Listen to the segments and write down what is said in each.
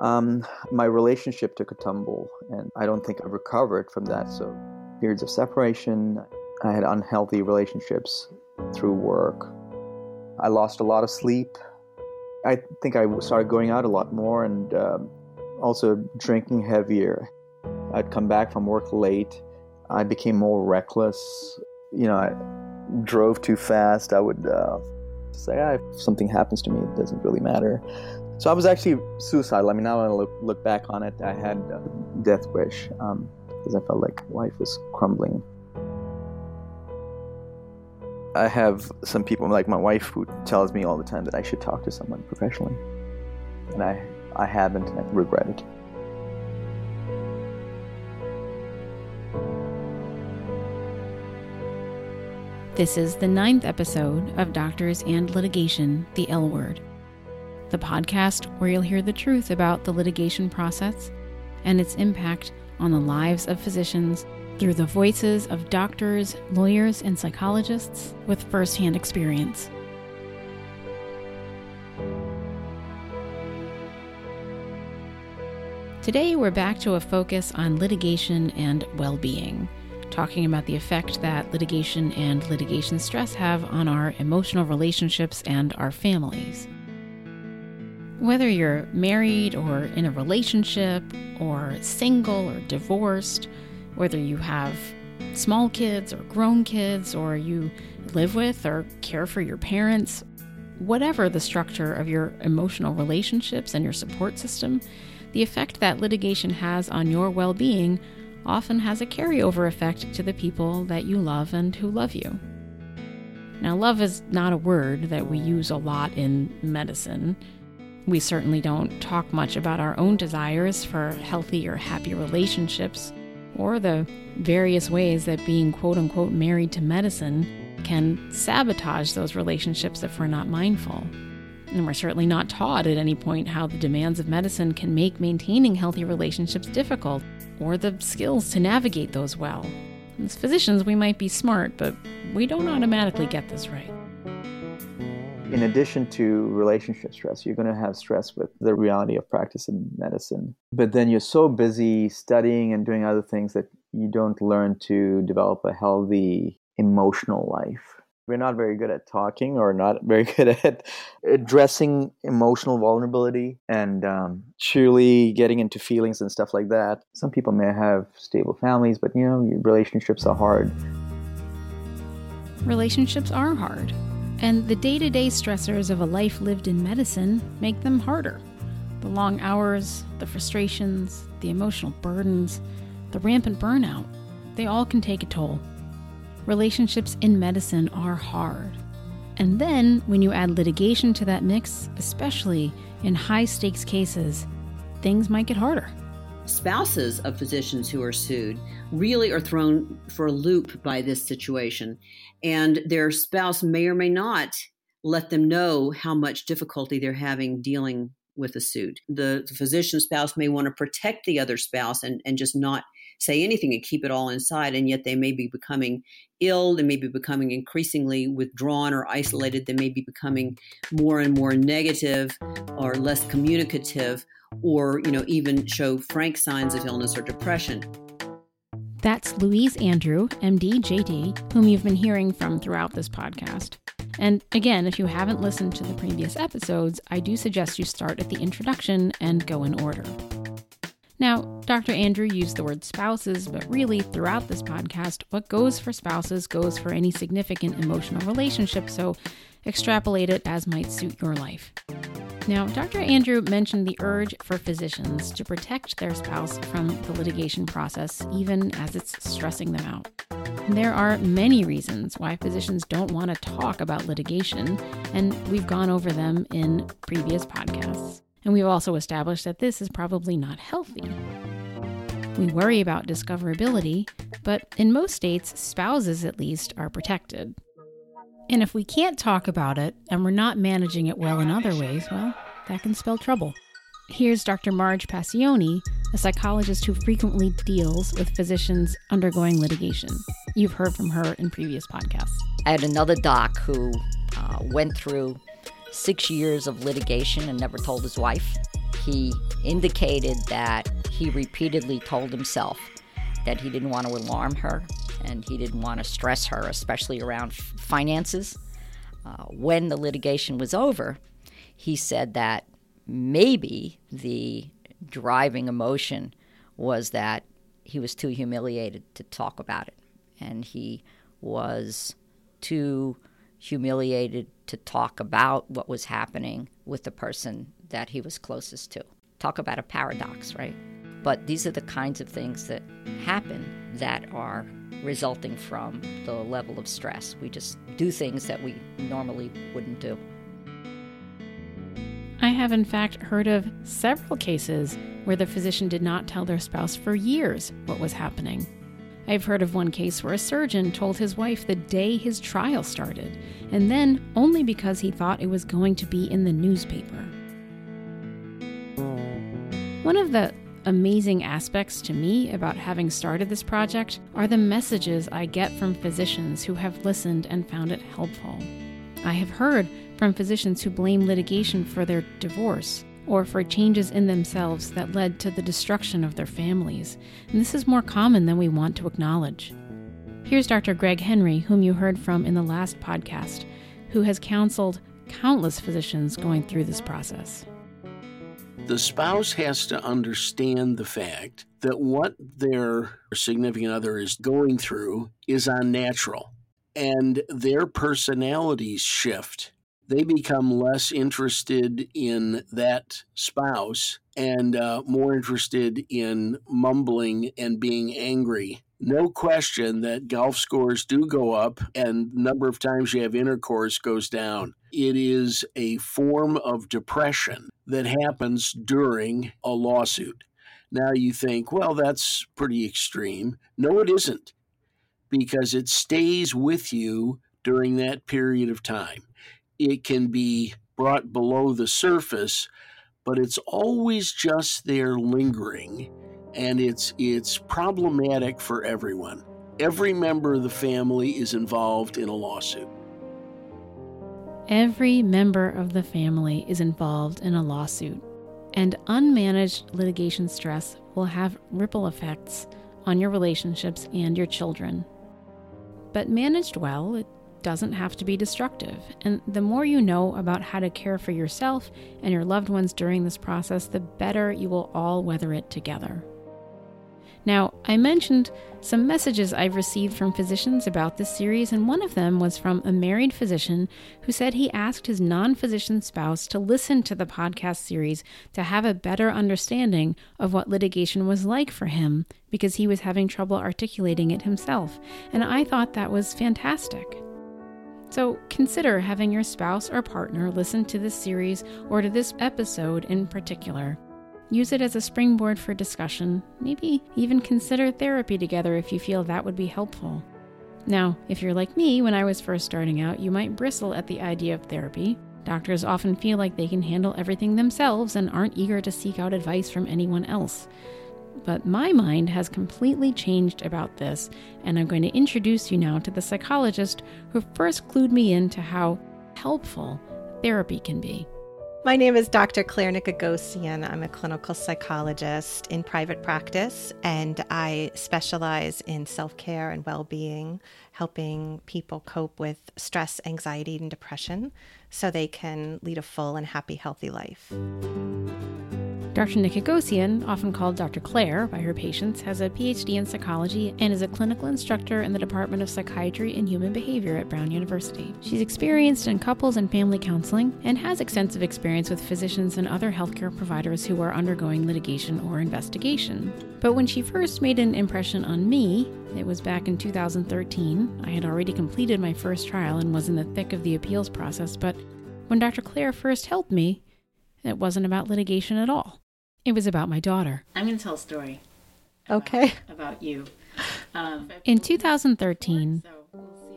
Um, my relationship took a tumble, and I don't think I've recovered from that. So, periods of separation, I had unhealthy relationships through work. I lost a lot of sleep. I think I started going out a lot more and um, also drinking heavier. I'd come back from work late. I became more reckless. You know, I drove too fast. I would uh, say, ah, if something happens to me, it doesn't really matter. So I was actually suicidal. I mean, now when I look, look back on it, I had a death wish because um, I felt like life was crumbling. I have some people, like my wife, who tells me all the time that I should talk to someone professionally. And I, I haven't, and I regret it. This is the ninth episode of Doctors and Litigation, the L Word, the podcast where you'll hear the truth about the litigation process and its impact on the lives of physicians through the voices of doctors, lawyers, and psychologists with firsthand experience. Today, we're back to a focus on litigation and well being talking about the effect that litigation and litigation stress have on our emotional relationships and our families. Whether you're married or in a relationship, or single or divorced, whether you have small kids or grown kids, or you live with or care for your parents, whatever the structure of your emotional relationships and your support system, the effect that litigation has on your well being often has a carryover effect to the people that you love and who love you. Now, love is not a word that we use a lot in medicine. We certainly don't talk much about our own desires for healthy or happy relationships, or the various ways that being quote unquote married to medicine can sabotage those relationships if we're not mindful. And we're certainly not taught at any point how the demands of medicine can make maintaining healthy relationships difficult or the skills to navigate those well. As physicians, we might be smart, but we don't automatically get this right. In addition to relationship stress, you're going to have stress with the reality of practice in medicine. But then you're so busy studying and doing other things that you don't learn to develop a healthy emotional life we're not very good at talking or not very good at addressing emotional vulnerability and um, truly getting into feelings and stuff like that. Some people may have stable families, but you know, relationships are hard. Relationships are hard, and the day to day stressors of a life lived in medicine make them harder. The long hours, the frustrations, the emotional burdens, the rampant burnout, they all can take a toll relationships in medicine are hard. And then, when you add litigation to that mix, especially in high stakes cases, things might get harder. Spouses of physicians who are sued really are thrown for a loop by this situation, and their spouse may or may not let them know how much difficulty they're having dealing with a suit. The, the physician spouse may want to protect the other spouse and, and just not say anything and keep it all inside, and yet they may be becoming ill, they may be becoming increasingly withdrawn or isolated, they may be becoming more and more negative or less communicative, or you know even show frank signs of illness or depression. That's Louise Andrew, MD JD, whom you've been hearing from throughout this podcast. And again, if you haven't listened to the previous episodes, I do suggest you start at the introduction and go in order. Now, Dr. Andrew used the word spouses, but really, throughout this podcast, what goes for spouses goes for any significant emotional relationship, so extrapolate it as might suit your life. Now, Dr. Andrew mentioned the urge for physicians to protect their spouse from the litigation process, even as it's stressing them out. There are many reasons why physicians don't want to talk about litigation, and we've gone over them in previous podcasts. And we've also established that this is probably not healthy. We worry about discoverability, but in most states, spouses at least are protected. And if we can't talk about it and we're not managing it well in other ways, well, that can spell trouble. Here's Dr. Marge Passione, a psychologist who frequently deals with physicians undergoing litigation. You've heard from her in previous podcasts. I had another doc who uh, went through six years of litigation and never told his wife. He indicated that he repeatedly told himself that he didn't want to alarm her and he didn't want to stress her, especially around finances. Uh, when the litigation was over, he said that maybe the driving emotion was that he was too humiliated to talk about it. And he was too humiliated to talk about what was happening with the person that he was closest to. Talk about a paradox, right? But these are the kinds of things that happen that are resulting from the level of stress. We just do things that we normally wouldn't do. I have, in fact, heard of several cases where the physician did not tell their spouse for years what was happening. I've heard of one case where a surgeon told his wife the day his trial started, and then only because he thought it was going to be in the newspaper. One of the amazing aspects to me about having started this project are the messages I get from physicians who have listened and found it helpful. I have heard from physicians who blame litigation for their divorce or for changes in themselves that led to the destruction of their families, and this is more common than we want to acknowledge. Here's Dr. Greg Henry, whom you heard from in the last podcast, who has counseled countless physicians going through this process. The spouse has to understand the fact that what their significant other is going through is unnatural and their personalities shift they become less interested in that spouse and uh, more interested in mumbling and being angry. No question that golf scores do go up and number of times you have intercourse goes down. It is a form of depression that happens during a lawsuit. Now you think, well, that's pretty extreme. No, it isn't, because it stays with you during that period of time it can be brought below the surface, but it's always just there lingering, and it's it's problematic for everyone. Every member of the family is involved in a lawsuit. Every member of the family is involved in a lawsuit, and unmanaged litigation stress will have ripple effects on your relationships and your children. But managed well, it doesn't have to be destructive. And the more you know about how to care for yourself and your loved ones during this process, the better you will all weather it together. Now, I mentioned some messages I've received from physicians about this series, and one of them was from a married physician who said he asked his non physician spouse to listen to the podcast series to have a better understanding of what litigation was like for him because he was having trouble articulating it himself. And I thought that was fantastic. So consider having your spouse or partner listen to this series or to this episode in particular. Use it as a springboard for discussion, maybe even consider therapy together if you feel that would be helpful. Now, if you're like me when I was first starting out, you might bristle at the idea of therapy. Doctors often feel like they can handle everything themselves and aren't eager to seek out advice from anyone else. But my mind has completely changed about this, and I'm going to introduce you now to the psychologist who first clued me into how helpful therapy can be. My name is Dr. Claire Nicogossian. I'm a clinical psychologist in private practice, and I specialize in self care and well being, helping people cope with stress, anxiety, and depression so they can lead a full and happy, healthy life. Dr. Nicogossian, often called Dr. Claire by her patients, has a PhD in psychology and is a clinical instructor in the Department of Psychiatry and Human Behavior at Brown University. She's experienced in couples and family counseling and has extensive experience with physicians and other healthcare providers who are undergoing litigation or investigation. But when she first made an impression on me, it was back in 2013. I had already completed my first trial and was in the thick of the appeals process, but when Dr. Claire first helped me, it wasn't about litigation at all. It was about my daughter. I'm going to tell a story. Okay. About, about you. Um, In 2013,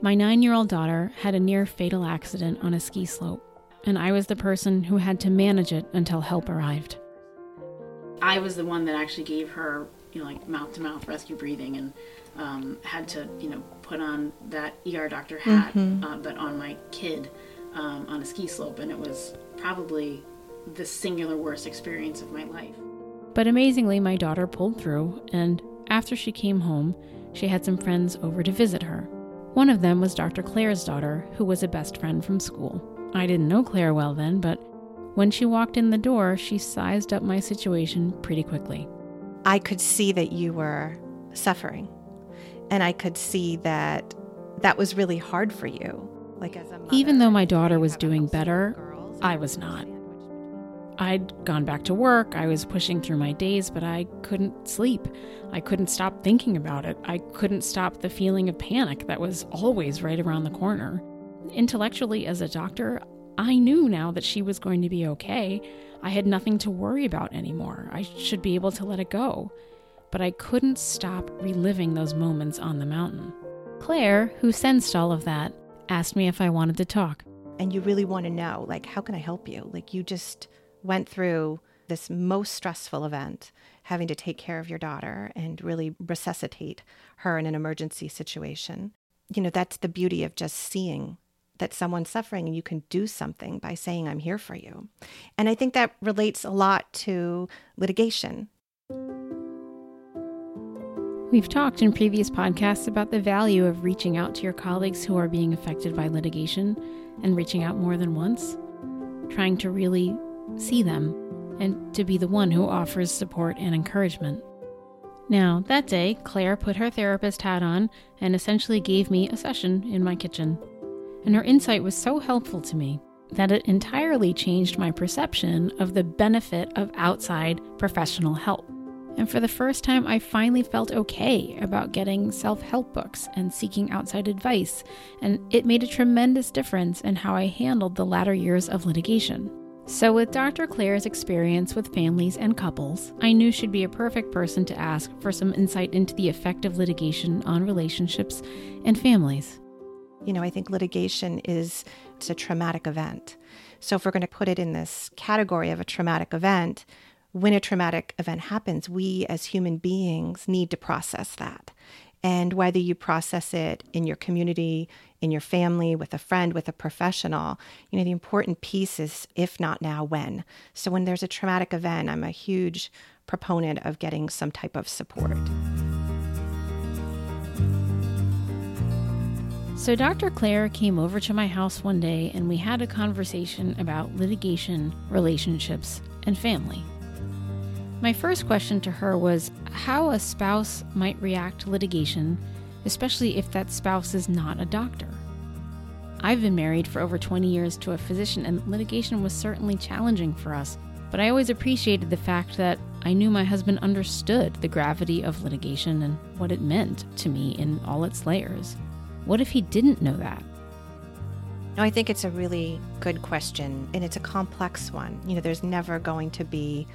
my nine year old daughter had a near fatal accident on a ski slope, and I was the person who had to manage it until help arrived. I was the one that actually gave her, you know, like mouth to mouth rescue breathing and um, had to, you know, put on that ER doctor hat, Mhm. uh, but on my kid um, on a ski slope. And it was probably the singular worst experience of my life. But amazingly, my daughter pulled through, and after she came home, she had some friends over to visit her. One of them was Dr. Claire's daughter, who was a best friend from school. I didn't know Claire well then, but when she walked in the door, she sized up my situation pretty quickly. I could see that you were suffering, and I could see that that was really hard for you. Like as a mother, Even though my daughter was doing better, I was not. I'd gone back to work, I was pushing through my days, but I couldn't sleep. I couldn't stop thinking about it. I couldn't stop the feeling of panic that was always right around the corner. Intellectually, as a doctor, I knew now that she was going to be okay. I had nothing to worry about anymore. I should be able to let it go. But I couldn't stop reliving those moments on the mountain. Claire, who sensed all of that, asked me if I wanted to talk. and you really want to know, like, how can I help you? Like, you just went through this most stressful event, having to take care of your daughter and really resuscitate her in an emergency situation. You know, that's the beauty of just seeing that someone's suffering and you can do something by saying, I'm here for you. And I think that relates a lot to litigation. We've talked in previous podcasts about the value of reaching out to your colleagues who are being affected by litigation and reaching out more than once, trying to really see them and to be the one who offers support and encouragement. Now, that day, Claire put her therapist hat on and essentially gave me a session in my kitchen. And her insight was so helpful to me that it entirely changed my perception of the benefit of outside professional help. And for the first time, I finally felt okay about getting self help books and seeking outside advice, and it made a tremendous difference in how I handled the latter years of litigation. So, with Dr. Claire's experience with families and couples, I knew she'd be a perfect person to ask for some insight into the effect of litigation on relationships and families. You know, I think litigation is it's a traumatic event. So if we're going to put it in this category of a traumatic event, when a traumatic event happens, we as human beings need to process that. And whether you process it in your community, in your family, with a friend, with a professional, you know, the important piece is if not now, when. So when there's a traumatic event, I'm a huge proponent of getting some type of support. So, Dr. Claire came over to my house one day and we had a conversation about litigation, relationships, and family. My first question to her was how a spouse might react to litigation, especially if that spouse is not a doctor. I've been married for over 20 years to a physician, and litigation was certainly challenging for us, but I always appreciated the fact that I knew my husband understood the gravity of litigation and what it meant to me in all its layers. What if he didn't know that? No, I think it's a really good question, and it's a complex one. You know, there's never going to be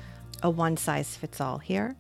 a one size fits all here.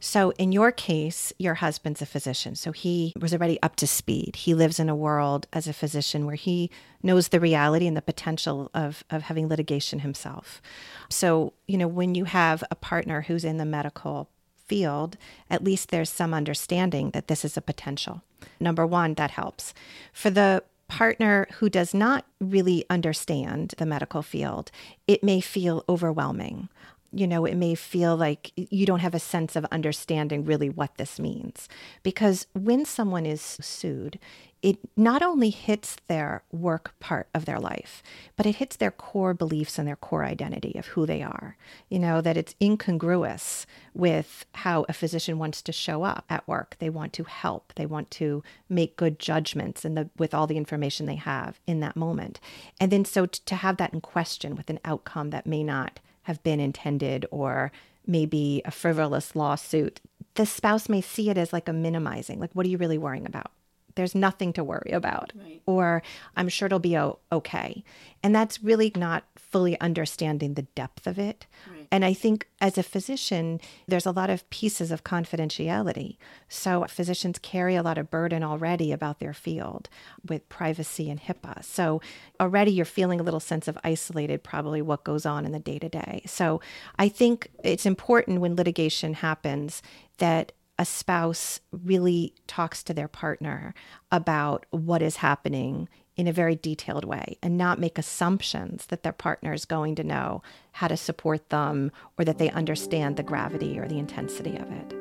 So, in your case, your husband's a physician. So, he was already up to speed. He lives in a world as a physician where he knows the reality and the potential of, of having litigation himself. So, you know, when you have a partner who's in the medical field, at least there's some understanding that this is a potential. Number one, that helps. For the partner who does not really understand the medical field, it may feel overwhelming. You know, it may feel like you don't have a sense of understanding really what this means. Because when someone is sued, it not only hits their work part of their life, but it hits their core beliefs and their core identity of who they are. You know, that it's incongruous with how a physician wants to show up at work. They want to help, they want to make good judgments in the, with all the information they have in that moment. And then so to have that in question with an outcome that may not have been intended or maybe a frivolous lawsuit, the spouse may see it as like a minimizing, like, what are you really worrying about? There's nothing to worry about. Right. Or I'm sure it'll be okay. And that's really not fully understanding the depth of it. Right. And I think as a physician, there's a lot of pieces of confidentiality. So physicians carry a lot of burden already about their field with privacy and HIPAA. So already you're feeling a little sense of isolated, probably what goes on in the day to day. So I think it's important when litigation happens that a spouse really talks to their partner about what is happening in a very detailed way and not make assumptions that their partner is going to know how to support them or that they understand the gravity or the intensity of it.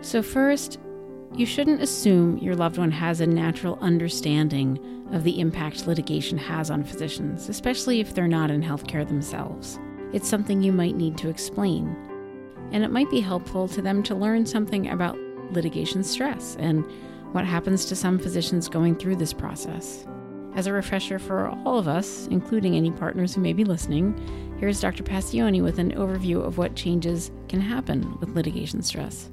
So, first, you shouldn't assume your loved one has a natural understanding of the impact litigation has on physicians, especially if they're not in healthcare themselves. It's something you might need to explain. And it might be helpful to them to learn something about litigation stress and what happens to some physicians going through this process. As a refresher for all of us, including any partners who may be listening, here's Dr. Passione with an overview of what changes can happen with litigation stress.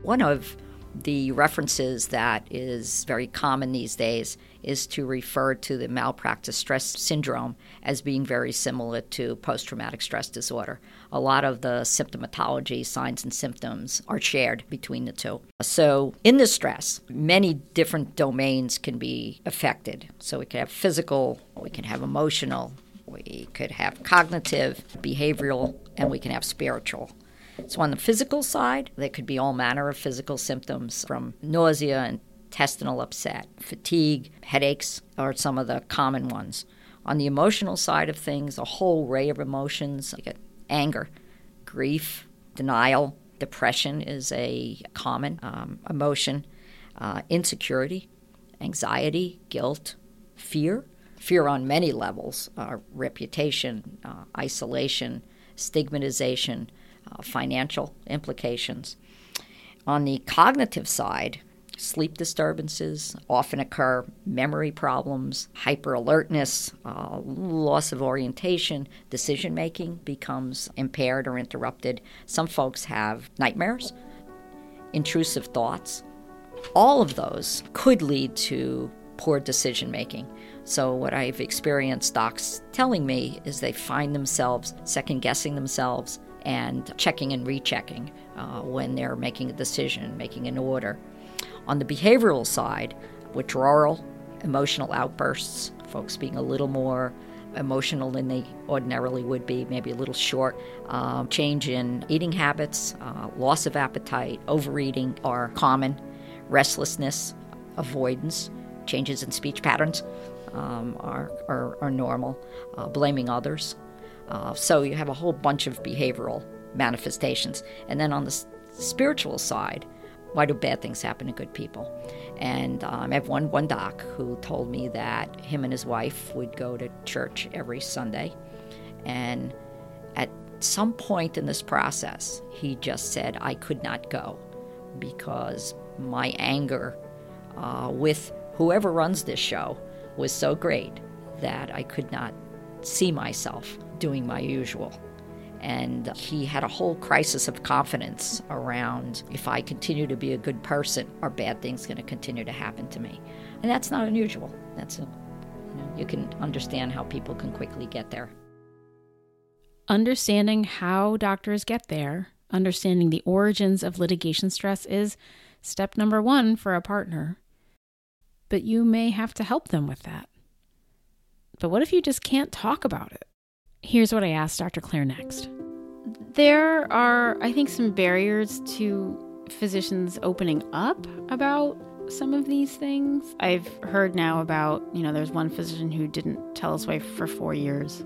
One of the references that is very common these days is to refer to the malpractice stress syndrome as being very similar to post traumatic stress disorder. A lot of the symptomatology, signs, and symptoms are shared between the two. So, in the stress, many different domains can be affected. So, we can have physical, we can have emotional, we could have cognitive, behavioral, and we can have spiritual. So, on the physical side, there could be all manner of physical symptoms from nausea and intestinal upset, fatigue, headaches are some of the common ones. On the emotional side of things, a whole array of emotions like anger, grief, denial, depression is a common um, emotion, uh, insecurity, anxiety, guilt, fear. Fear on many levels uh, reputation, uh, isolation, stigmatization, uh, financial implications. On the cognitive side, sleep disturbances often occur, memory problems, hyper alertness, uh, loss of orientation, decision making becomes impaired or interrupted. Some folks have nightmares, intrusive thoughts. All of those could lead to poor decision making. So, what I've experienced docs telling me is they find themselves second guessing themselves, and checking and rechecking uh, when they're making a decision, making an order. On the behavioral side, withdrawal, emotional outbursts, folks being a little more emotional than they ordinarily would be, maybe a little short, um, change in eating habits, uh, loss of appetite, overeating are common, restlessness, avoidance, changes in speech patterns um, are, are, are, normal, uh, blaming others, uh, so you have a whole bunch of behavioral manifestations. And then on the s- spiritual side, why do bad things happen to good people? And um, I have one, one doc who told me that him and his wife would go to church every Sunday. And at some point in this process, he just said, I could not go because my anger uh, with whoever runs this show was so great that I could not see myself doing my usual. And he had a whole crisis of confidence around if I continue to be a good person, are bad things going to continue to happen to me? And that's not unusual. That's a, you, know, you can understand how people can quickly get there. Understanding how doctors get there, understanding the origins of litigation stress is step number one for a partner. But you may have to help them with that. But what if you just can't talk about it? Here's what I asked Dr. Claire next. There are, I think, some barriers to physicians opening up about some of these things. I've heard now about, you know, there's one physician who didn't tell his wife for four years.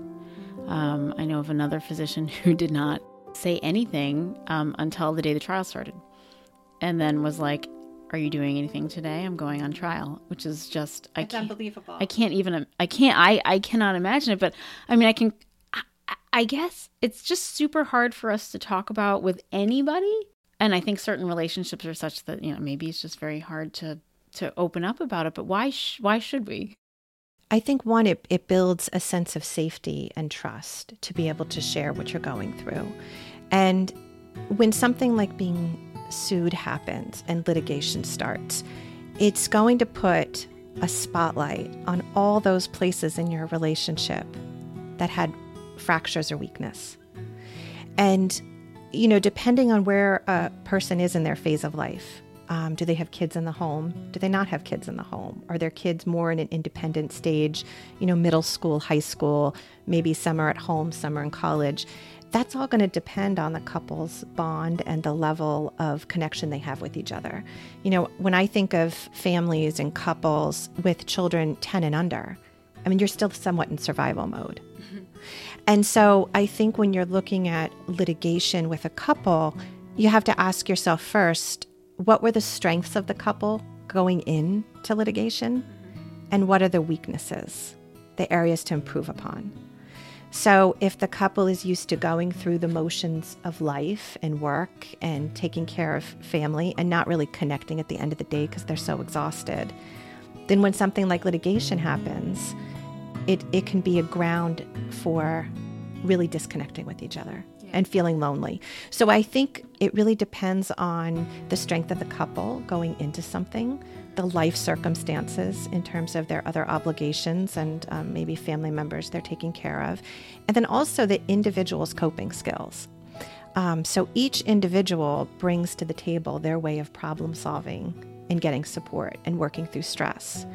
Um, I know of another physician who did not say anything um, until the day the trial started and then was like, are you doing anything today? I'm going on trial, which is just I can't, unbelievable. I can't even I can't I I cannot imagine it, but I mean I can I guess it's just super hard for us to talk about with anybody. And I think certain relationships are such that, you know, maybe it's just very hard to to open up about it, but why sh- why should we? I think one it, it builds a sense of safety and trust to be able to share what you're going through. And when something like being sued happens and litigation starts, it's going to put a spotlight on all those places in your relationship that had fractures or weakness. And, you know, depending on where a person is in their phase of life, um, do they have kids in the home? Do they not have kids in the home? Are their kids more in an independent stage, you know, middle school, high school, maybe some are at home, some are in college? that's all going to depend on the couple's bond and the level of connection they have with each other. You know, when I think of families and couples with children 10 and under, I mean, you're still somewhat in survival mode. And so I think when you're looking at litigation with a couple, you have to ask yourself first what were the strengths of the couple going into litigation? And what are the weaknesses, the areas to improve upon? So, if the couple is used to going through the motions of life and work and taking care of family and not really connecting at the end of the day because they're so exhausted, then when something like litigation happens, it, it can be a ground for really disconnecting with each other yeah. and feeling lonely. So I think it really depends on the strength of the couple going into something, the life circumstances in terms of their other obligations and um, maybe family members they're taking care of, and then also the individual's coping skills. Um, so each individual brings to the table their way of problem solving and getting support and working through stress.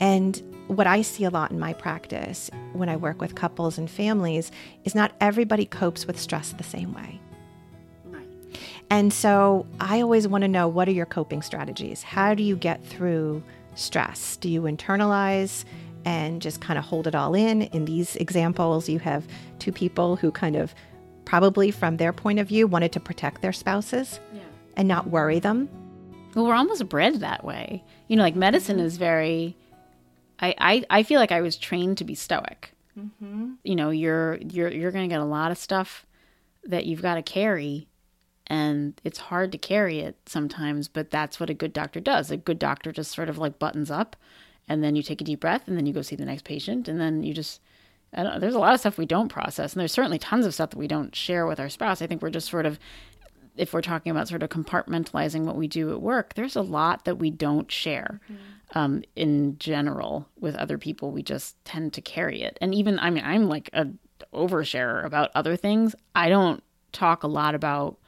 And what I see a lot in my practice when I work with couples and families is not everybody copes with stress the same way. And so I always want to know what are your coping strategies? How do you get through stress? Do you internalize and just kind of hold it all in? In these examples, you have two people who kind of probably from their point of view wanted to protect their spouses yeah. and not worry them. Well, we're almost bred that way. You know, like medicine mm-hmm. is very I, I, I feel like I was trained to be stoic. Mm-hmm. You know, you're you're you're going to get a lot of stuff that you've got to carry, and it's hard to carry it sometimes. But that's what a good doctor does. A good doctor just sort of like buttons up, and then you take a deep breath, and then you go see the next patient, and then you just. there's a lot of stuff we don't process, and there's certainly tons of stuff that we don't share with our spouse. I think we're just sort of if we're talking about sort of compartmentalizing what we do at work, there's a lot that we don't share. Mm-hmm um, in general with other people. We just tend to carry it. And even, I mean, I'm like a oversharer about other things. I don't talk a lot about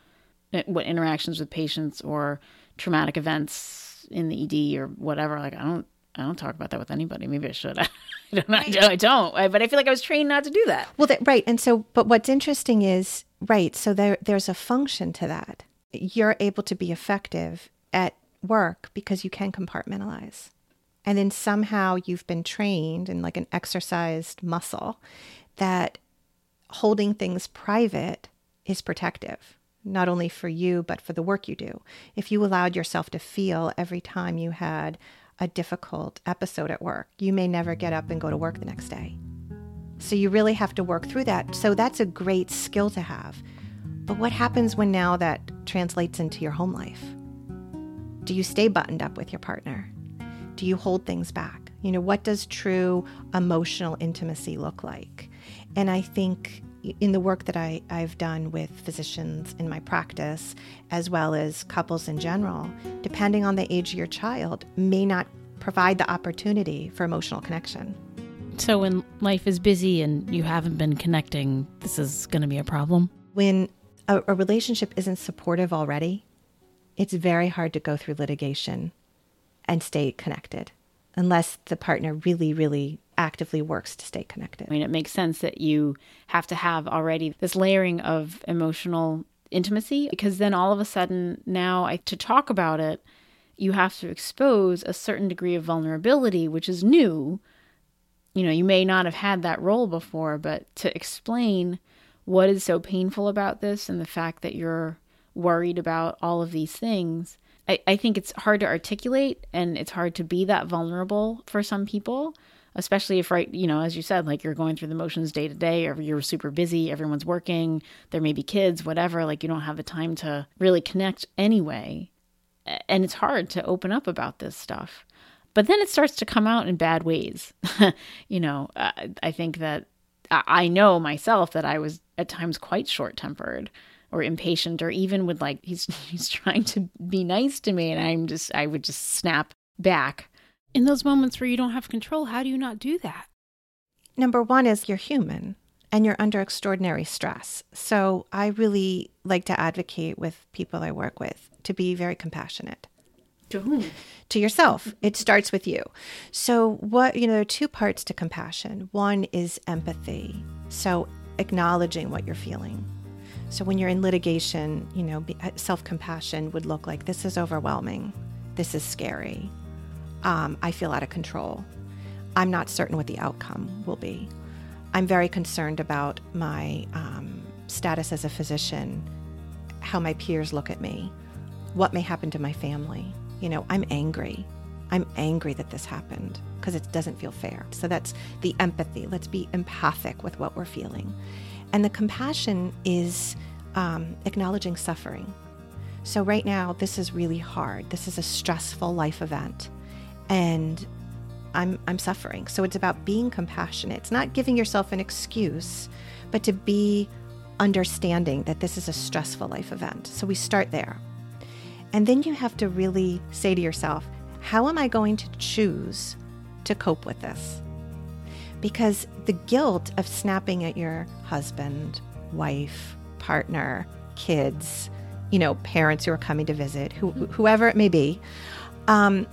eh, what interactions with patients or traumatic events in the ED or whatever. Like, I don't. I don't talk about that with anybody. Maybe I should. I don't. Right. I don't. But I feel like I was trained not to do that. Well, that, right. And so, but what's interesting is right. So there, there's a function to that. You're able to be effective at work because you can compartmentalize and then somehow you've been trained in like an exercised muscle that holding things private is protective not only for you but for the work you do. If you allowed yourself to feel every time you had a difficult episode at work you may never get up and go to work the next day. So you really have to work through that. So that's a great skill to have. But what happens when now that translates into your home life? Do you stay buttoned up with your partner do you hold things back? You know, what does true emotional intimacy look like? And I think in the work that I, I've done with physicians in my practice, as well as couples in general, depending on the age of your child, may not provide the opportunity for emotional connection. So, when life is busy and you haven't been connecting, this is going to be a problem? When a, a relationship isn't supportive already, it's very hard to go through litigation and stay connected unless the partner really, really actively works to stay connected. I mean, it makes sense that you have to have already this layering of emotional intimacy because then all of a sudden, now I, to talk about it, you have to expose a certain degree of vulnerability, which is new. You know, you may not have had that role before, but to explain what is so painful about this and the fact that you're worried about all of these things I, I think it's hard to articulate and it's hard to be that vulnerable for some people especially if right you know as you said like you're going through the motions day to day or you're super busy everyone's working there may be kids whatever like you don't have the time to really connect anyway. And it's hard to open up about this stuff. But then it starts to come out in bad ways. You know uh, i think that i know myself that i was at times quite short tempered or impatient or even would like he's he's trying to be nice to me and I'm just I would just snap back. In those moments where you don't have control, how do you not do that? Number 1 is you're human and you're under extraordinary stress. So I really like to advocate with people I work with to be very compassionate. To whom? To yourself. It starts with you. So, what, you know, there are two parts to compassion. One is empathy. So, acknowledging what you're feeling So when you're in litigation, you know, uh, self compassion would look like this is overwhelming, this is scary, um, I feel out of control, I'm not certain what the outcome will be. I'm very concerned about my um, status as a physician, how my peers look at me, what may happen to my family. You know, I'm angry. I'm angry that this happened because it doesn't feel fair. So that's the empathy. Let's be empathic with what we're feeling. And the compassion is um, acknowledging suffering. So, right now, this is really hard. This is a stressful life event. And I'm, I'm suffering. So, it's about being compassionate. It's not giving yourself an excuse, but to be understanding that this is a stressful life event. So, we start there. And then you have to really say to yourself, how am I going to choose to cope with this? Because the guilt of snapping at your husband, wife, partner, kids, you know, parents who are coming to visit, who, mm-hmm. whoever it may be, um,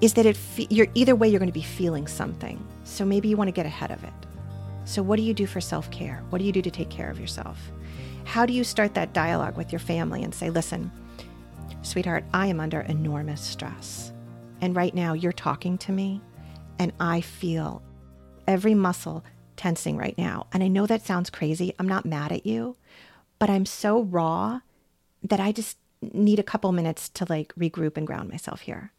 is that it fe- you're either way you're going to be feeling something. So maybe you want to get ahead of it. So what do you do for self-care? What do you do to take care of yourself? How do you start that dialogue with your family and say, "Listen, sweetheart, I am under enormous stress. And right now you're talking to me and I feel every muscle tensing right now. And I know that sounds crazy. I'm not mad at you, but I'm so raw that I just need a couple minutes to like regroup and ground myself here.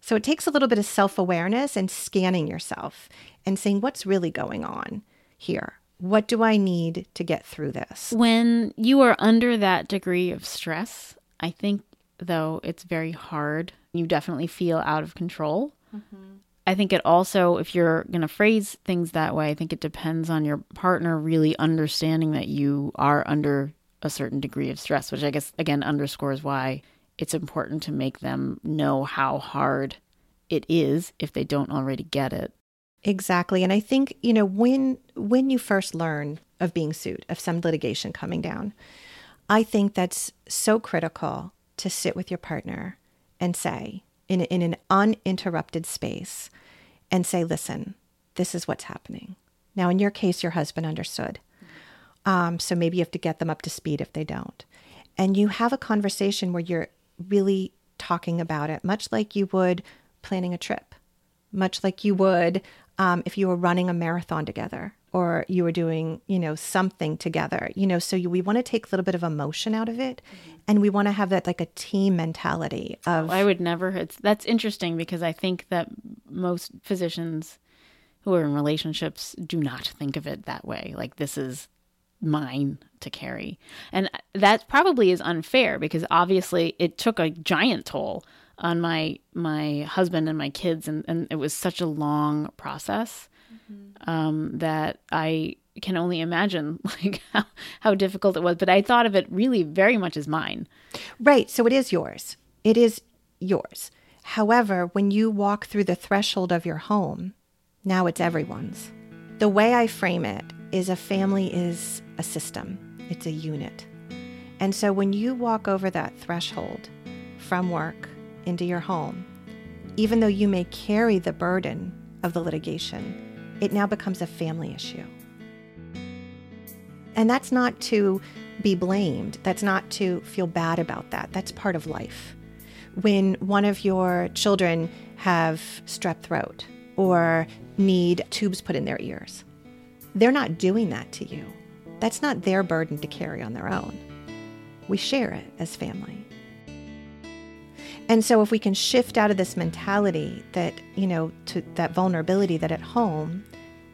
So it takes a little bit of self awareness and scanning yourself and saying, what's really going on here? What do I need to get through this? When you are under that degree of stress, I think, though, it's very hard. You definitely feel out of control. Mm-hmm. I think it also, if you're going to phrase things that way, I think it depends on your partner really understanding that you are under a certain degree of stress, which I guess, again, underscores why it's important to make them know how hard it is if they don't already get it. Exactly. And I think, you know, when when you first learn of being sued, of some litigation coming down, I think that's so critical to sit with your partner and say, in, in an uninterrupted space and say, listen, this is what's happening. Now, in your case, your husband understood. Um, so maybe you have to get them up to speed if they don't. And you have a conversation where you're really talking about it, much like you would planning a trip, much like you would um, if you were running a marathon together or you were doing, you know, something together, you know, so you, we want to take a little bit of emotion out of it mm-hmm. and we want to have that like a team mentality of. Oh, I would never, it's, that's interesting because I think that most physicians who are in relationships do not think of it that way. Like this is mine to carry. And that probably is unfair because obviously it took a giant toll on my my husband and my kids and, and it was such a long process mm-hmm. um, that I can only imagine like how, how difficult it was. But I thought of it really very much as mine. Right. So it is yours. It is yours. However, when you walk through the threshold of your home, now it's everyone's. The way I frame it is a family is a system, it's a unit. And so when you walk over that threshold from work into your home, even though you may carry the burden of the litigation, it now becomes a family issue. And that's not to be blamed. That's not to feel bad about that. That's part of life. When one of your children have strep throat or need tubes put in their ears, they're not doing that to you. That's not their burden to carry on their own. We share it as family. And so if we can shift out of this mentality that, you know, to that vulnerability that at home,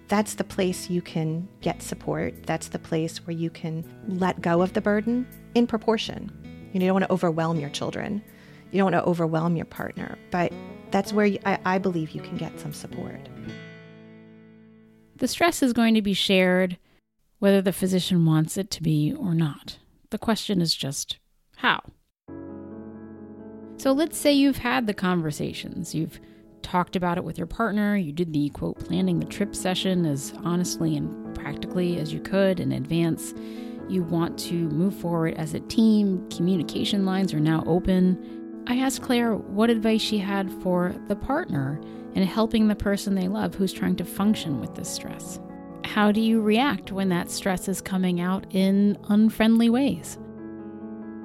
that's the place you can get support. That's the place where you can let go of the burden in proportion. You, know, you don't want to overwhelm your children. You don't want to overwhelm your partner, but that's where you, I, I believe you can get some support. The stress is going to be shared whether the physician wants it to be or not. The question is just how. So let's say you've had the conversations, you've talked about it with your partner, you did the quote planning the trip session as honestly and practically as you could in advance. You want to move forward as a team, communication lines are now open. I asked Claire what advice she had for the partner in helping the person they love who's trying to function with this stress. how do you react when that stress is coming out in unfriendly ways?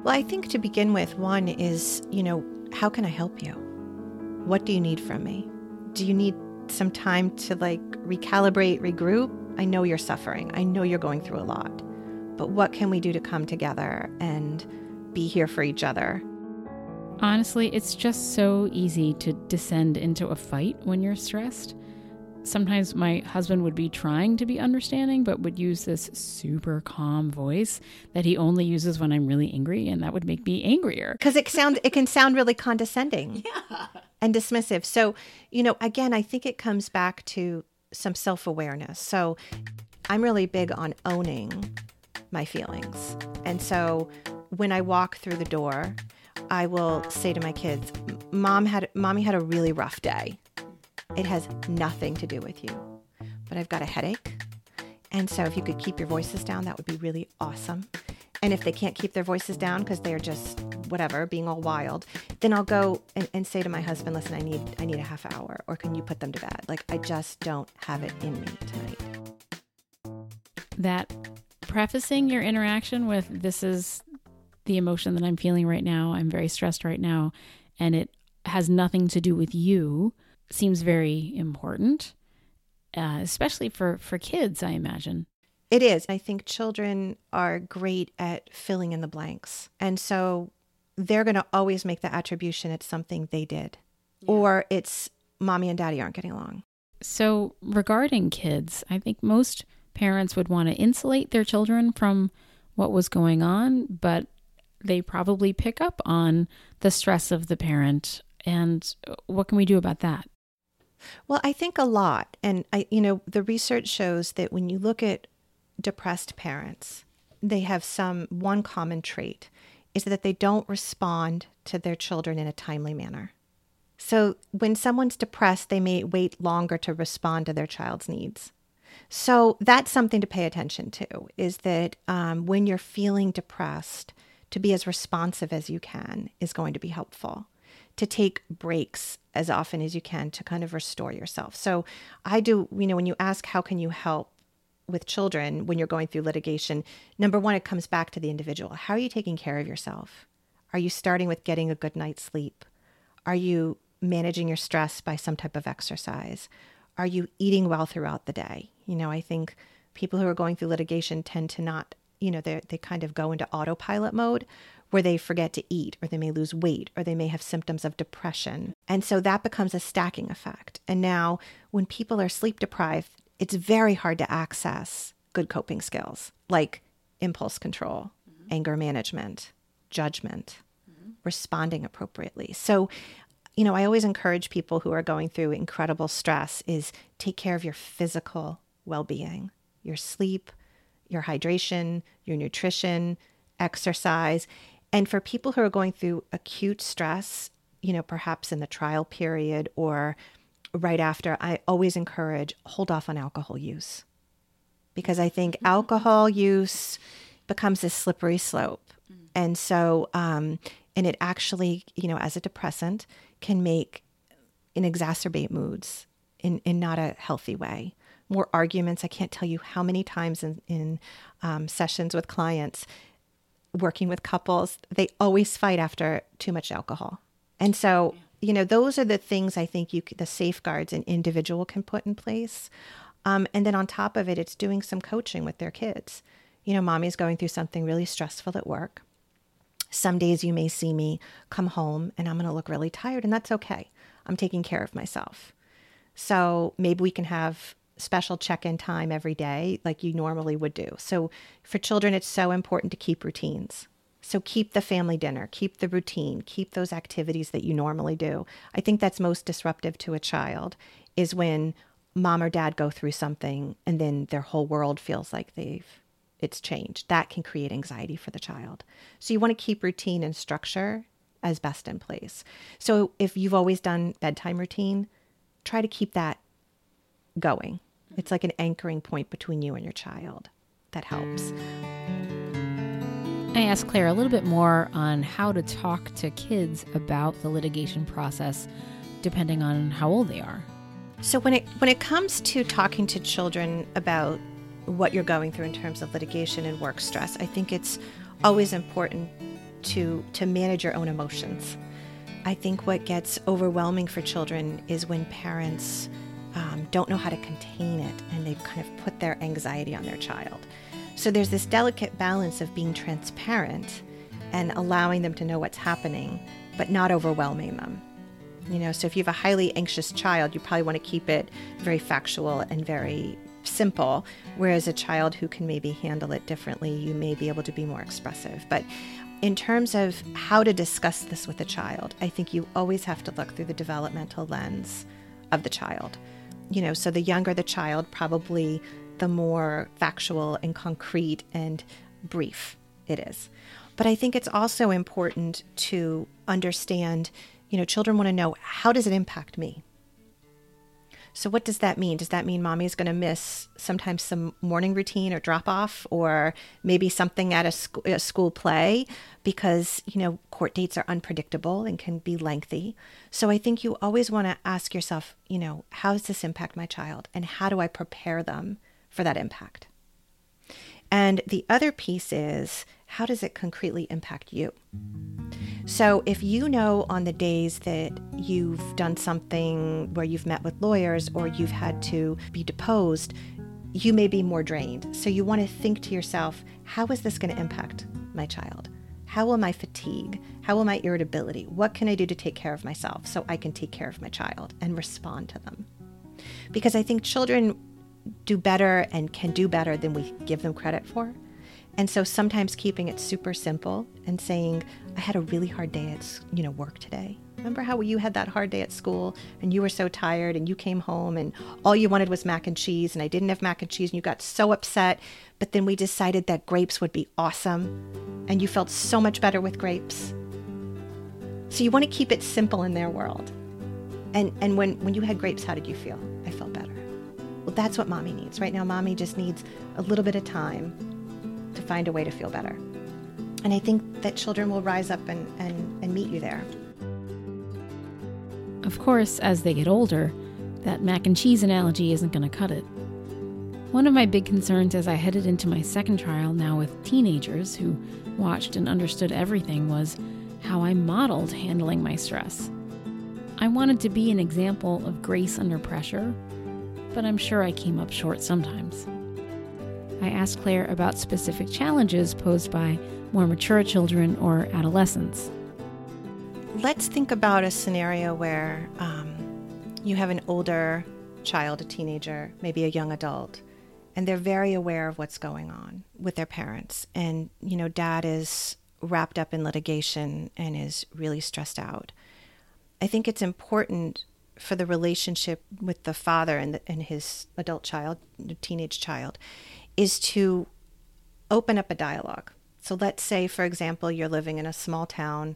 Well, I think to begin with, one is, you know, how can I help you? What do you need from me? Do you need some time to like recalibrate, regroup? I know you're suffering. I know you're going through a lot. But what can we do to come together and be here for each other? Honestly, it's just so easy to descend into a fight when you're stressed sometimes my husband would be trying to be understanding, but would use this super calm voice that he only uses when I'm really angry, and that would make me angrier. Because it sound it can sound really condescending yeah. and dismissive. So, you know, again, I think it comes back to some self awareness. So, I'm really big on owning my feelings, and so when I walk through the door, I will say to my kids, "Mom had mommy had a really rough day." It has nothing to do with you. But I've got a headache. And so if you could keep your voices down, that would be really awesome. And if they can't keep their voices down because they're just whatever, being all wild, then I'll go and, and, say to my husband, listen, I need I need a half hour or can you put them to bed? Like I just don't have it in me tonight. That prefacing your interaction with this is the emotion that I'm feeling right now. I'm very stressed right now and it has nothing to do with you seems very important, uh, especially for, for kids, I imagine. It is. I think children are great at filling in the blanks. And so they're going to always make the attribution it's something they did yeah. or it's mommy and daddy aren't getting along. So, regarding kids, I think most parents would want to insulate their children from what was going on, but they probably pick up on the stress of the parent. And what can we do about that? Well, I think a lot. And I you know, the research shows that when you look at depressed parents, they have some one common trait is that they don't respond to their children in a timely manner. So when someone's depressed, they may wait longer to respond to their child's needs. So that's something to pay attention to is that um, when you're feeling depressed, to be as responsive as you can is going to be helpful to take breaks as often as you can to kind of restore yourself. So I do, you know, when you ask how can you help with children when you're going through litigation, number one, it comes back to the individual. How are you taking care of yourself? Are you starting with getting a good night's sleep? Are you managing your stress by some type of exercise? Are you eating well throughout the day? You know, I think people who are going through litigation tend to not, you know, they they kind of go into autopilot mode where they forget to eat or they may lose weight or they may have symptoms of depression. And so that becomes a stacking effect. And now, when people are sleep deprived, it's very hard to access good coping skills like impulse control, mm-hmm. anger management, judgment, mm-hmm. responding appropriately. So, you know, I always encourage people who are going through incredible stress is take care of your physical well-being, your sleep, your hydration, your nutrition, exercise, and for people who are going through acute stress, you know, perhaps in the trial period or right after, I always encourage hold off on alcohol use because I think mm-hmm. alcohol use becomes a slippery slope. Mm-hmm. And so, um, and it actually, you know, as a depressant, can make and exacerbate moods in, in not a healthy way. More arguments. I can't tell you how many times in, in um, sessions with clients working with couples, they always fight after too much alcohol. And so, you know, those are the things I think you the safeguards an individual can put in place. Um, and then on top of it, it's doing some coaching with their kids. You know, mommy's going through something really stressful at work. Some days you may see me come home and I'm going to look really tired, and that's okay. I'm taking care of myself. So maybe we can have special check in time every day like you normally would do. So for children, it's so important to keep routines. So keep the family dinner, keep the routine, keep those activities that you normally do. I think that's most disruptive to a child is when mom or dad go through something and then their whole world feels like they've it's changed. That can create anxiety for the child. So you want to keep routine and structure as best in place. So if you've always done bedtime routine, try to keep that going. It's like an anchoring point between you and your child. That helps. I asked Claire a little bit more on how to talk to kids about the litigation process depending on how old they are. So when it when it comes to talking to children about what you're going through in terms of litigation and work stress, I think it's always important to to manage your own emotions. I think what gets overwhelming for children is when parents um, don't know how to contain it and they've kind of put their anxiety on their child. So there's this delicate balance of being transparent and allowing them to know what's happening, but not overwhelming them. You know, so if you have a highly anxious child, you probably want to keep it very factual and very simple, whereas a child who can maybe handle it differently, you may be able to be more expressive. But in terms of how to discuss this with a child, I think you always have to look through the developmental lens of the child. You know, so the younger the child, probably the more factual and concrete and brief it is. But I think it's also important to understand you know, children want to know how does it impact me? So, what does that mean? Does that mean mommy is going to miss sometimes some morning routine or drop off, or maybe something at a, sc- a, school play? Because, you know, court dates are unpredictable and can be lengthy. So, I think you always want to ask yourself, you know, how does this impact my child? And how do I prepare them for that impact? And the other piece is, how does it concretely impact you? So, if you know on the days that you've done something where you've met with lawyers or you've had to be deposed, you may be more drained. So, you want to think to yourself, how is this going to impact my child? How will my fatigue? How will my irritability? What can I do to take care of myself so I can take care of my child and respond to them? Because I think children do better and can do better than we give them credit for. And so sometimes keeping it super simple and saying, I had a really hard day at you know work today. Remember how you had that hard day at school and you were so tired and you came home and all you wanted was mac and cheese and I didn't have mac and cheese and you got so upset, but then we decided that grapes would be awesome and you felt so much better with grapes. So you want to keep it simple in their world. And and when when you had grapes, how did you feel? I felt better. Well, that's what mommy needs. Right now mommy just needs a little bit of time to find a way to feel better. And I think that children will rise up and, and, and meet you there. Of course, as they get older, that mac and cheese analogy isn't going to cut it. One of my big concerns as I headed into my second trial, now with teenagers who watched and understood everything, was how I modeled handling my stress. I wanted to be an example of grace under pressure, but I'm sure I came up short sometimes. I asked Claire about specific challenges posed by more mature children or adolescents. Let's think about a scenario where um, you have an older child, a teenager, maybe a young adult, and they're very aware of what's going on with their parents. And, you know, dad is wrapped up in litigation and is really stressed out. I think it's important for the relationship with the father and, the, and his adult child, teenage child, is to open up a dialogue. So let's say, for example, you're living in a small town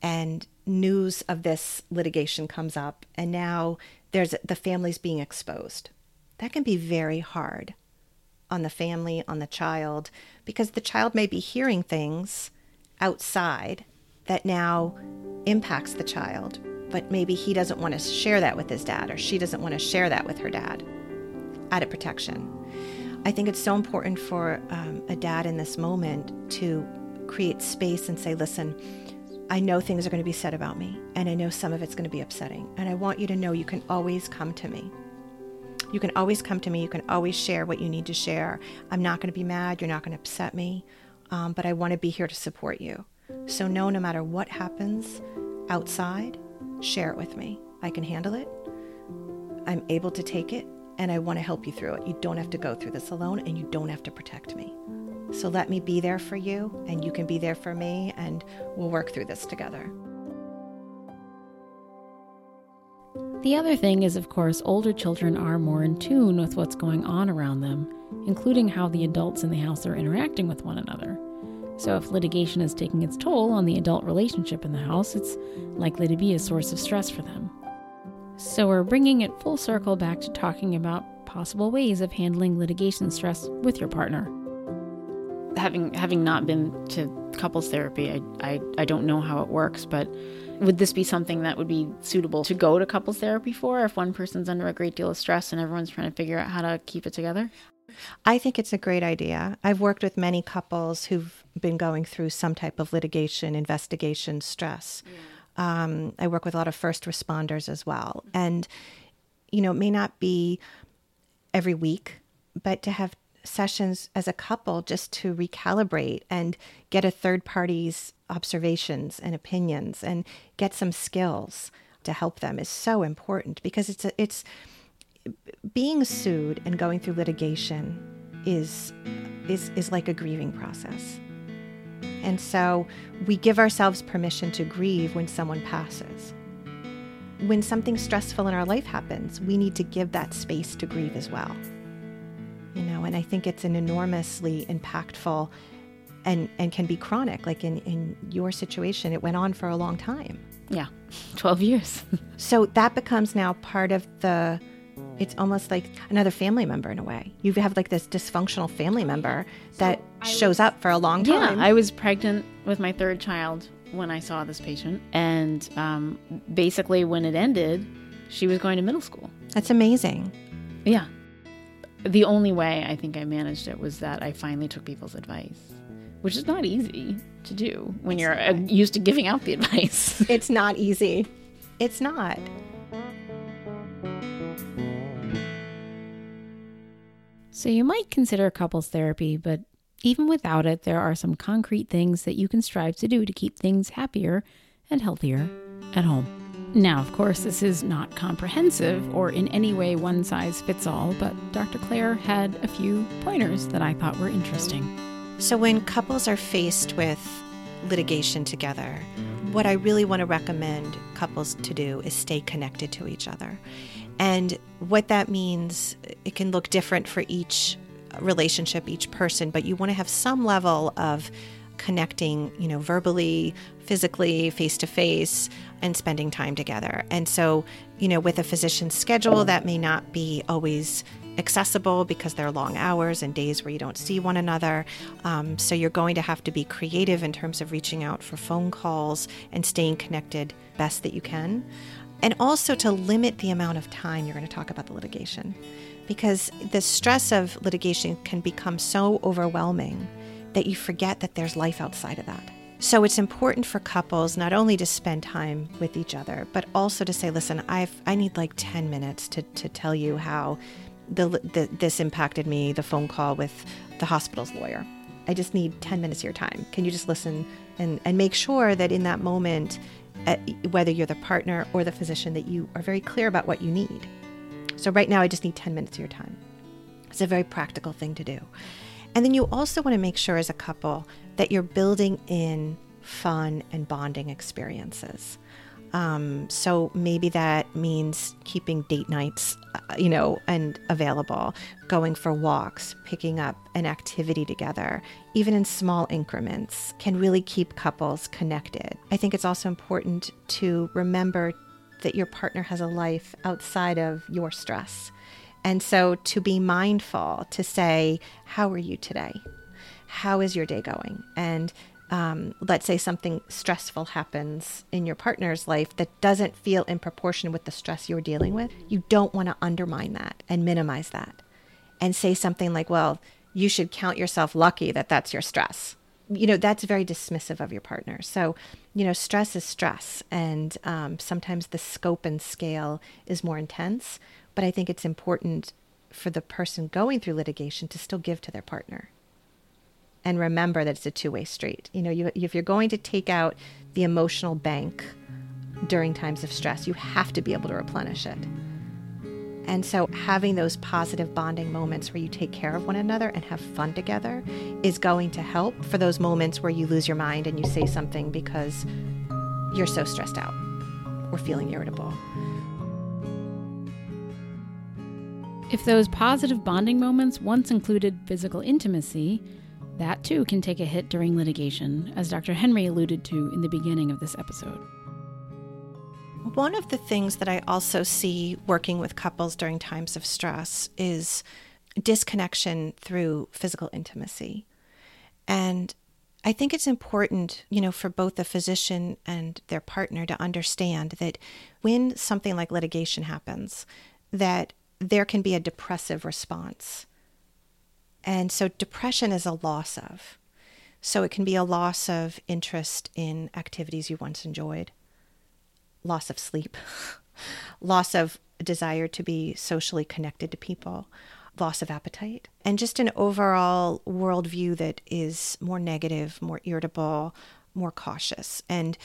and news of this litigation comes up, and now there's the family's being exposed. That can be very hard on the family, on the child, because the child may be hearing things outside that now impacts the child, but maybe he doesn't want to share that with his dad or she doesn't want to share that with her dad out of protection. I think it's so important for um, a dad in this moment to create space and say, listen, I know things are going to be said about me, and I know some of it's going to be upsetting. And I want you to know you can always come to me. You can always come to me. You can always share what you need to share. I'm not going to be mad. You're not going to upset me. Um, but I want to be here to support you. So, know no matter what happens outside, share it with me. I can handle it. I'm able to take it and I want to help you through it. You don't have to go through this alone and you don't have to protect me. So let me be there for you and you can be there for me and we'll work through this together. The other thing is, of course, older children are more in tune with what's going on around them, including how the adults in the house are interacting with one another. So, if litigation is taking its toll on the adult relationship in the house, it's likely to be a source of stress for them. So, we're bringing it full circle back to talking about possible ways of handling litigation stress with your partner. Having having not been to couples therapy, I, I, I don't know how it works, but would this be something that would be suitable to go to couples therapy for if one person's under a great deal of stress and everyone's trying to figure out how to keep it together? I think it's a great idea. I've worked with many couples who've been going through some type of litigation, investigation, stress. Yeah. Um, I work with a lot of first responders as well. And, you know, it may not be every week, but to have sessions as a couple just to recalibrate and get a third party's observations and opinions and get some skills to help them is so important because it's a, it's being sued and going through litigation is is is like a grieving process. And so we give ourselves permission to grieve when someone passes. When something stressful in our life happens, we need to give that space to grieve as well. You know, and I think it's an enormously impactful and and can be chronic. Like in, in your situation, it went on for a long time. Yeah. 12 years. so that becomes now part of the it's almost like another family member in a way. You have like this dysfunctional family member that shows up for a long time. Yeah, I was pregnant with my third child when I saw this patient, and um, basically when it ended, she was going to middle school. That's amazing. Yeah. The only way I think I managed it was that I finally took people's advice, which is not easy to do when it's you're uh, used to giving out the advice. it's not easy. It's not. So you might consider couples therapy, but even without it, there are some concrete things that you can strive to do to keep things happier and healthier at home. Now, of course, this is not comprehensive or in any way one size fits all, but Dr. Claire had a few pointers that I thought were interesting. So, when couples are faced with litigation together, what I really want to recommend couples to do is stay connected to each other. And what that means, it can look different for each relationship, each person, but you want to have some level of connecting, you know, verbally, physically, face to face, and spending time together. And so, you know, with a physician's schedule, that may not be always accessible because there are long hours and days where you don't see one another. Um, so you're going to have to be creative in terms of reaching out for phone calls and staying connected best that you can and also to limit the amount of time you're going to talk about the litigation because the stress of litigation can become so overwhelming that you forget that there's life outside of that. So it's important for couples not only to spend time with each other, but also to say, listen, I've, I need like 10 minutes to, to tell you how the, the, this impacted me, the phone call with the hospital's lawyer. I just need 10 minutes of your time. Can you just listen and, and make sure that in that moment uh, whether you're the partner or the physician, that you are very clear about what you need. So, right now, I just need 10 minutes of your time. It's a very practical thing to do. And then you also want to make sure as a couple that you're building in fun and bonding experiences. Um, so maybe that means keeping date nights, uh, you know, and available, going for walks, picking up an activity together, even in small increments, can really keep couples connected. I think it's also important to remember that your partner has a life outside of your stress. And so to be mindful, to say, How are you today? How is your day going? And um, let's say something stressful happens in your partner's life that doesn't feel in proportion with the stress you're dealing with, you don't want to undermine that and minimize that and say something like, well, you should count yourself lucky that that's your stress. You know, that's very dismissive of your partner. So, you know, stress is stress. And um, sometimes the scope and scale is more intense. But I think it's important for the person going through litigation to still give to their partner and remember that it's a two-way street. You know, you, if you're going to take out the emotional bank during times of stress, you have to be able to replenish it. And so, having those positive bonding moments where you take care of one another and have fun together is going to help for those moments where you lose your mind and you say something because you're so stressed out or feeling irritable. If those positive bonding moments once included physical intimacy, that too can take a hit during litigation, as Dr. Henry alluded to in the beginning of this episode. One of the things that I also see working with couples during times of stress is disconnection through physical intimacy. And I think it's important, you know, for both the physician and their partner to understand that when something like litigation happens, that there can be a depressive response. And so depression is a loss of. So it can be a loss of interest in activities you once enjoyed, loss of sleep, loss of desire to be socially connected to people, loss of appetite, and just an overall worldview that is more negative, more irritable, more cautious. And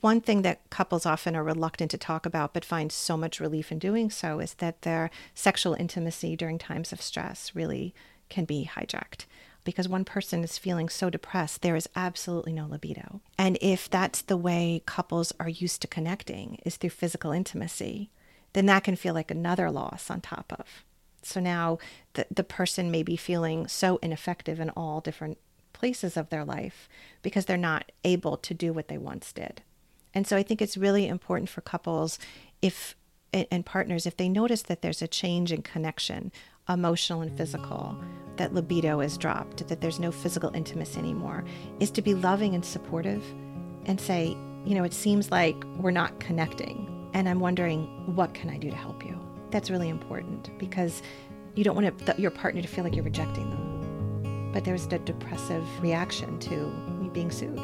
one thing that couples often are reluctant to talk about but find so much relief in doing so is that their sexual intimacy during times of stress really can be hijacked because one person is feeling so depressed, there is absolutely no libido. And if that's the way couples are used to connecting is through physical intimacy, then that can feel like another loss on top of. So now the, the person may be feeling so ineffective in all different places of their life because they're not able to do what they once did. And so I think it's really important for couples if and partners if they notice that there's a change in connection, emotional and physical, that libido is dropped, that there's no physical intimacy anymore, is to be loving and supportive and say, you know, it seems like we're not connecting and I'm wondering what can I do to help you? That's really important because you don't want to, your partner to feel like you're rejecting them. But there's a depressive reaction to me being sued.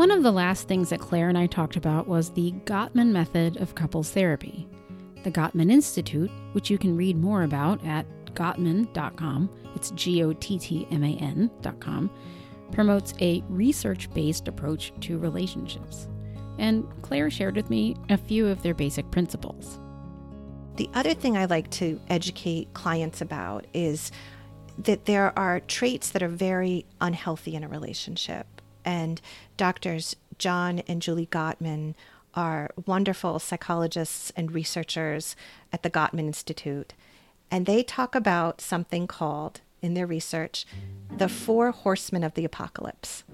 One of the last things that Claire and I talked about was the Gottman method of couples therapy. The Gottman Institute, which you can read more about at gottman.com, it's G O T T M A N.com, promotes a research based approach to relationships. And Claire shared with me a few of their basic principles. The other thing I like to educate clients about is that there are traits that are very unhealthy in a relationship. And doctors John and Julie Gottman are wonderful psychologists and researchers at the Gottman Institute. And they talk about something called in their research the four horsemen of the apocalypse.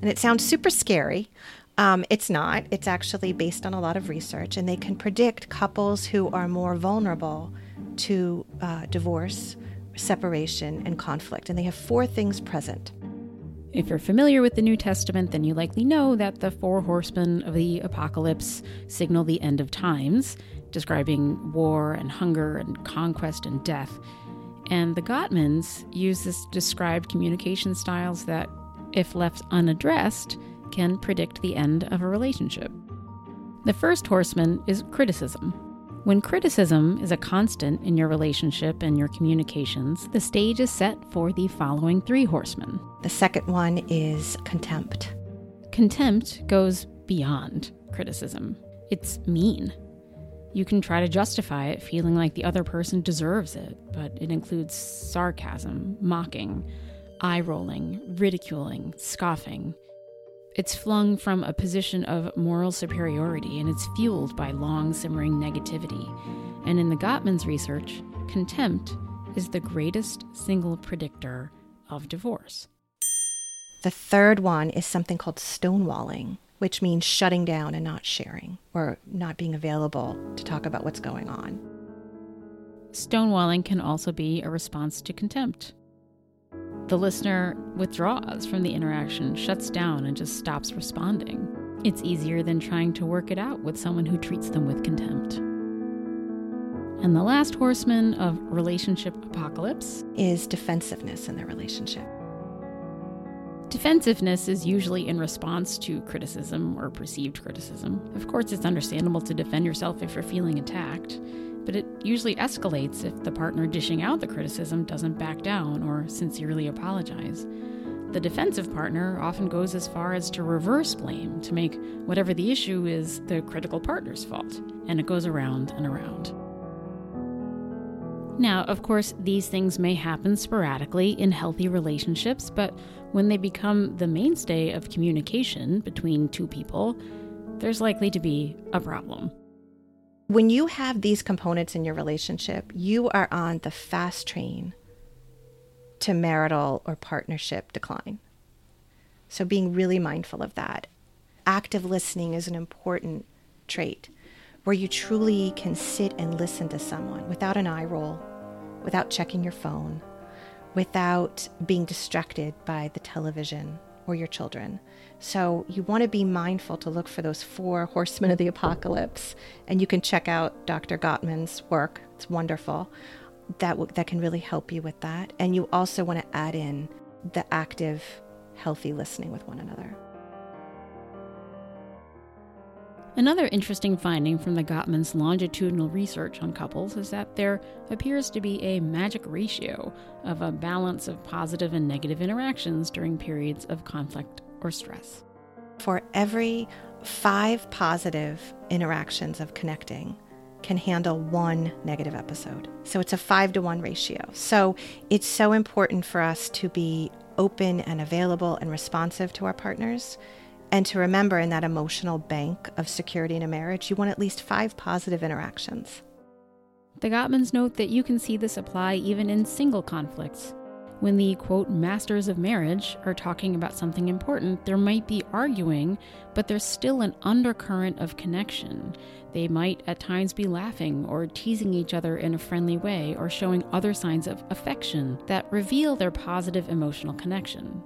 And it sounds super scary. Um, it's not. It's actually based on a lot of research, and they can predict couples who are more vulnerable to uh, divorce, separation, and conflict. And they have four things present. If you're familiar with the New Testament, then you likely know that the four horsemen of the apocalypse signal the end of times, describing war and hunger and conquest and death. And the Gottmans use this described communication styles that, if left unaddressed, can predict the end of a relationship. The first horseman is criticism. When criticism is a constant in your relationship and your communications, the stage is set for the following three horsemen. The second one is contempt. Contempt goes beyond criticism, it's mean. You can try to justify it feeling like the other person deserves it, but it includes sarcasm, mocking, eye rolling, ridiculing, scoffing. It's flung from a position of moral superiority and it's fueled by long simmering negativity. And in the Gottman's research, contempt is the greatest single predictor of divorce. The third one is something called stonewalling which means shutting down and not sharing or not being available to talk about what's going on. Stonewalling can also be a response to contempt. The listener withdraws from the interaction, shuts down, and just stops responding. It's easier than trying to work it out with someone who treats them with contempt. And the last horseman of relationship apocalypse is defensiveness in their relationship. Defensiveness is usually in response to criticism or perceived criticism. Of course, it's understandable to defend yourself if you're feeling attacked, but it usually escalates if the partner dishing out the criticism doesn't back down or sincerely apologize. The defensive partner often goes as far as to reverse blame, to make whatever the issue is the critical partner's fault, and it goes around and around. Now, of course, these things may happen sporadically in healthy relationships, but when they become the mainstay of communication between two people, there's likely to be a problem. When you have these components in your relationship, you are on the fast train to marital or partnership decline. So, being really mindful of that. Active listening is an important trait where you truly can sit and listen to someone without an eye roll, without checking your phone, without being distracted by the television or your children. So you want to be mindful to look for those four horsemen of the apocalypse, and you can check out Dr. Gottman's work. It's wonderful. That w- that can really help you with that. And you also want to add in the active, healthy listening with one another. Another interesting finding from the Gottman's longitudinal research on couples is that there appears to be a magic ratio of a balance of positive and negative interactions during periods of conflict or stress. For every five positive interactions of connecting, can handle one negative episode. So it's a five to one ratio. So it's so important for us to be open and available and responsive to our partners and to remember in that emotional bank of security in a marriage, you want at least five positive interactions. The Gottmans note that you can see this apply even in single conflicts. When the quote masters of marriage are talking about something important, there might be arguing, but there's still an undercurrent of connection. They might at times be laughing or teasing each other in a friendly way or showing other signs of affection that reveal their positive emotional connection.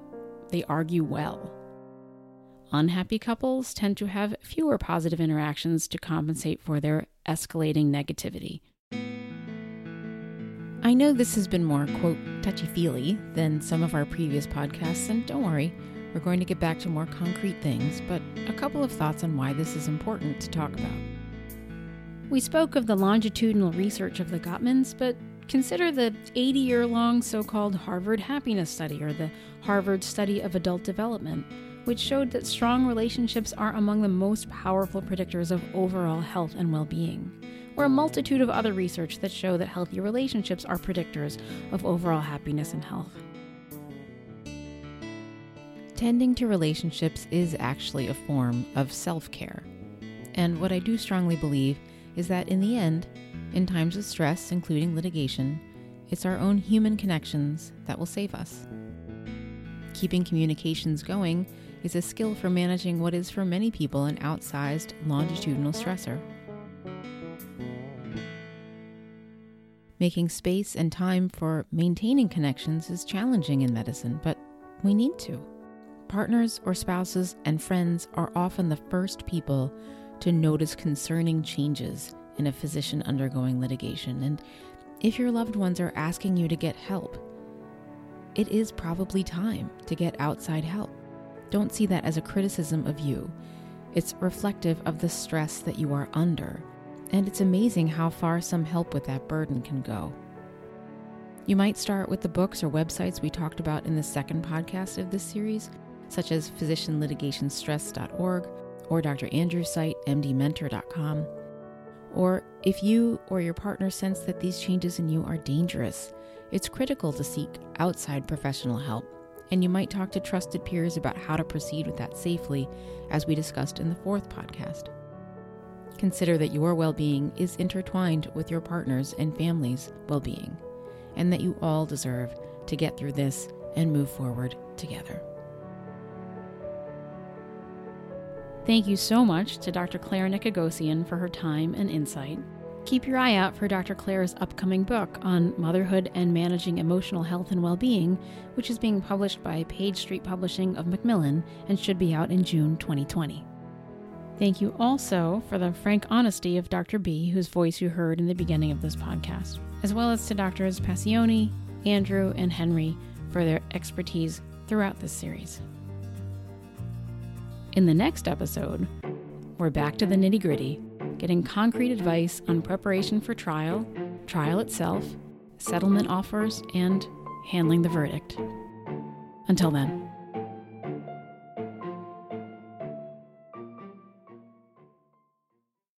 They argue well. Unhappy couples tend to have fewer positive interactions to compensate for their escalating negativity. I know this has been more, quote, touchy feely than some of our previous podcasts, and don't worry, we're going to get back to more concrete things, but a couple of thoughts on why this is important to talk about. We spoke of the longitudinal research of the Gottmans, but consider the 80 year long so called Harvard Happiness Study or the Harvard Study of Adult Development which showed that strong relationships are among the most powerful predictors of overall health and well being, or a multitude of other research that show that healthy relationships are predictors of overall happiness and health. Tending to relationships is actually a form of self care. And what I do strongly believe is that in the end, in times of stress, including litigation, it's our own human connections that will save us. Keeping communications going is a skill for managing what is for many people an outsized longitudinal stressor. Making space and time for maintaining connections is challenging in medicine, but we need to. Partners or spouses and friends are often the first people to notice concerning changes in a physician undergoing litigation, and if your loved ones are asking you to get help, it is probably time to get outside help. Don't see that as a criticism of you. It's reflective of the stress that you are under, and it's amazing how far some help with that burden can go. You might start with the books or websites we talked about in the second podcast of this series, such as physicianlitigationstress.org or Dr. Andrew's site, mdmentor.com. Or if you or your partner sense that these changes in you are dangerous, it's critical to seek outside professional help and you might talk to trusted peers about how to proceed with that safely, as we discussed in the fourth podcast. Consider that your well being is intertwined with your partner's and family's well being, and that you all deserve to get through this and move forward together. Thank you so much to Dr. Claire Nicogossian for her time and insight. Keep your eye out for Dr. Claire's upcoming book on motherhood and managing emotional health and well being, which is being published by Page Street Publishing of Macmillan and should be out in June 2020. Thank you also for the frank honesty of Dr. B, whose voice you heard in the beginning of this podcast, as well as to Drs. Passione, Andrew, and Henry for their expertise throughout this series. In the next episode, we're back to the nitty gritty getting concrete advice on preparation for trial, trial itself, settlement offers, and handling the verdict. Until then.